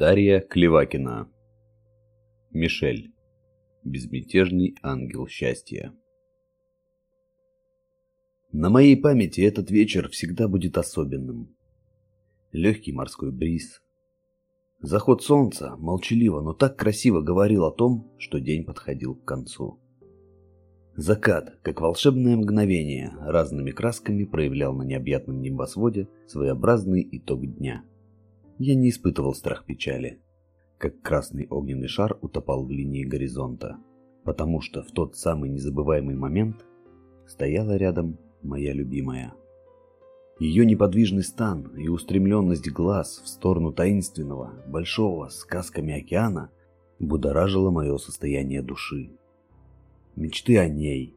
Дарья Клевакина Мишель Безмятежный ангел счастья На моей памяти этот вечер всегда будет особенным. Легкий морской бриз. Заход солнца молчаливо, но так красиво говорил о том, что день подходил к концу. Закат, как волшебное мгновение, разными красками проявлял на необъятном небосводе своеобразный итог дня – я не испытывал страх печали, как красный огненный шар утопал в линии горизонта, потому что в тот самый незабываемый момент стояла рядом моя любимая. Ее неподвижный стан и устремленность глаз в сторону таинственного, большого, сказками океана будоражило мое состояние души. Мечты о ней,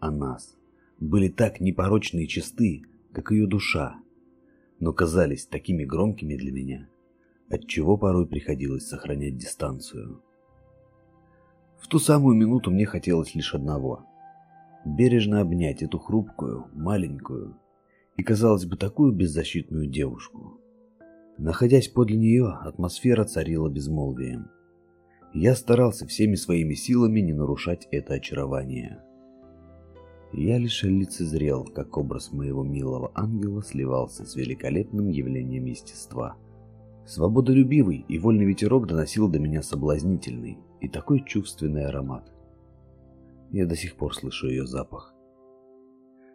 о нас, были так непорочны и чисты, как ее душа, но казались такими громкими для меня, отчего порой приходилось сохранять дистанцию. В ту самую минуту мне хотелось лишь одного – бережно обнять эту хрупкую, маленькую и, казалось бы, такую беззащитную девушку. Находясь подле нее, атмосфера царила безмолвием. Я старался всеми своими силами не нарушать это очарование – я лишь лицезрел, как образ моего милого ангела сливался с великолепным явлением естества. Свободолюбивый и вольный ветерок доносил до меня соблазнительный и такой чувственный аромат. Я до сих пор слышу ее запах.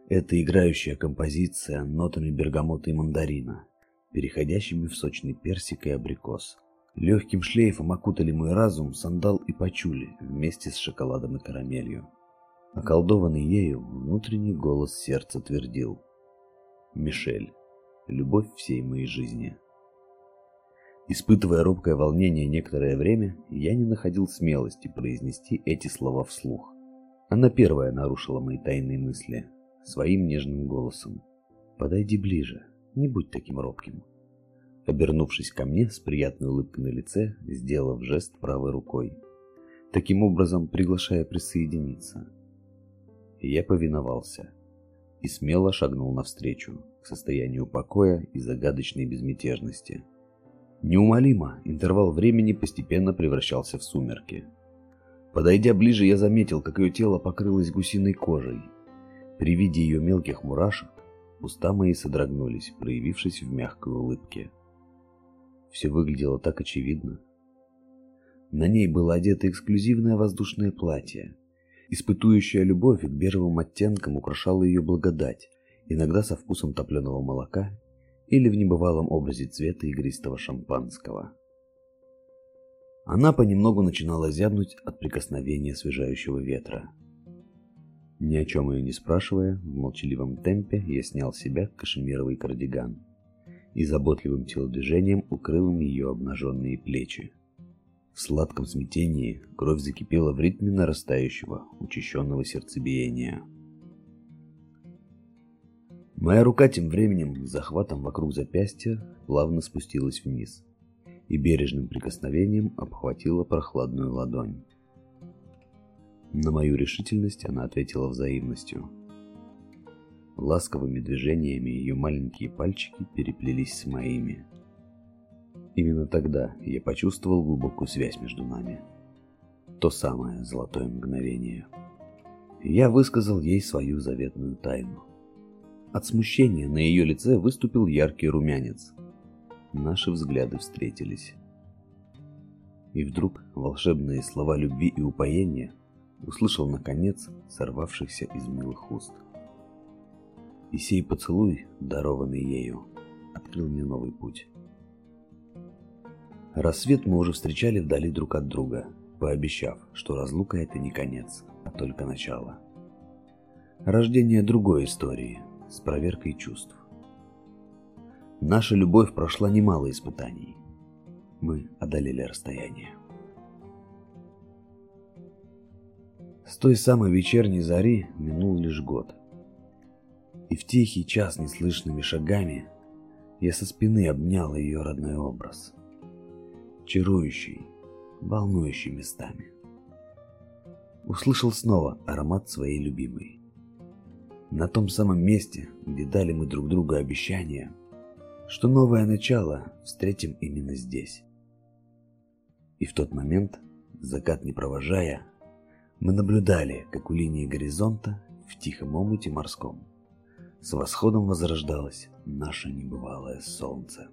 Это играющая композиция нотами бергамота и мандарина, переходящими в сочный персик и абрикос. Легким шлейфом окутали мой разум сандал и пачули вместе с шоколадом и карамелью. Околдованный ею, внутренний голос сердца твердил. «Мишель, любовь всей моей жизни». Испытывая робкое волнение некоторое время, я не находил смелости произнести эти слова вслух. Она первая нарушила мои тайные мысли, своим нежным голосом. «Подойди ближе, не будь таким робким». Обернувшись ко мне с приятной улыбкой на лице, сделав жест правой рукой, таким образом приглашая присоединиться. Я повиновался и смело шагнул навстречу к состоянию покоя и загадочной безмятежности. Неумолимо интервал времени постепенно превращался в сумерки. Подойдя ближе, я заметил, как ее тело покрылось гусиной кожей. При виде ее мелких мурашек уста мои содрогнулись, проявившись в мягкой улыбке. Все выглядело так очевидно. На ней было одето эксклюзивное воздушное платье, Испытующая любовь к бежевым оттенкам украшала ее благодать, иногда со вкусом топленого молока или в небывалом образе цвета игристого шампанского. Она понемногу начинала зябнуть от прикосновения освежающего ветра. Ни о чем ее не спрашивая, в молчаливом темпе я снял с себя кашемировый кардиган и заботливым телодвижением укрыл им ее обнаженные плечи. В сладком смятении кровь закипела в ритме нарастающего, учащенного сердцебиения. Моя рука тем временем, захватом вокруг запястья, плавно спустилась вниз и бережным прикосновением обхватила прохладную ладонь. На мою решительность она ответила взаимностью. Ласковыми движениями ее маленькие пальчики переплелись с моими – Именно тогда я почувствовал глубокую связь между нами. То самое золотое мгновение. Я высказал ей свою заветную тайну. От смущения на ее лице выступил яркий румянец. Наши взгляды встретились. И вдруг волшебные слова любви и упоения услышал наконец сорвавшихся из милых уст. И сей поцелуй, дарованный ею, открыл мне новый путь. Рассвет мы уже встречали вдали друг от друга, пообещав, что разлука это не конец, а только начало. Рождение другой истории с проверкой чувств. Наша любовь прошла немало испытаний. Мы одолели расстояние. С той самой вечерней зари минул лишь год. И в тихий час неслышными шагами я со спины обнял ее родной образ – чарующий, волнующий местами. Услышал снова аромат своей любимой. На том самом месте, где дали мы друг другу обещание, что новое начало встретим именно здесь. И в тот момент, закат не провожая, мы наблюдали, как у линии горизонта в тихом омуте морском с восходом возрождалось наше небывалое солнце.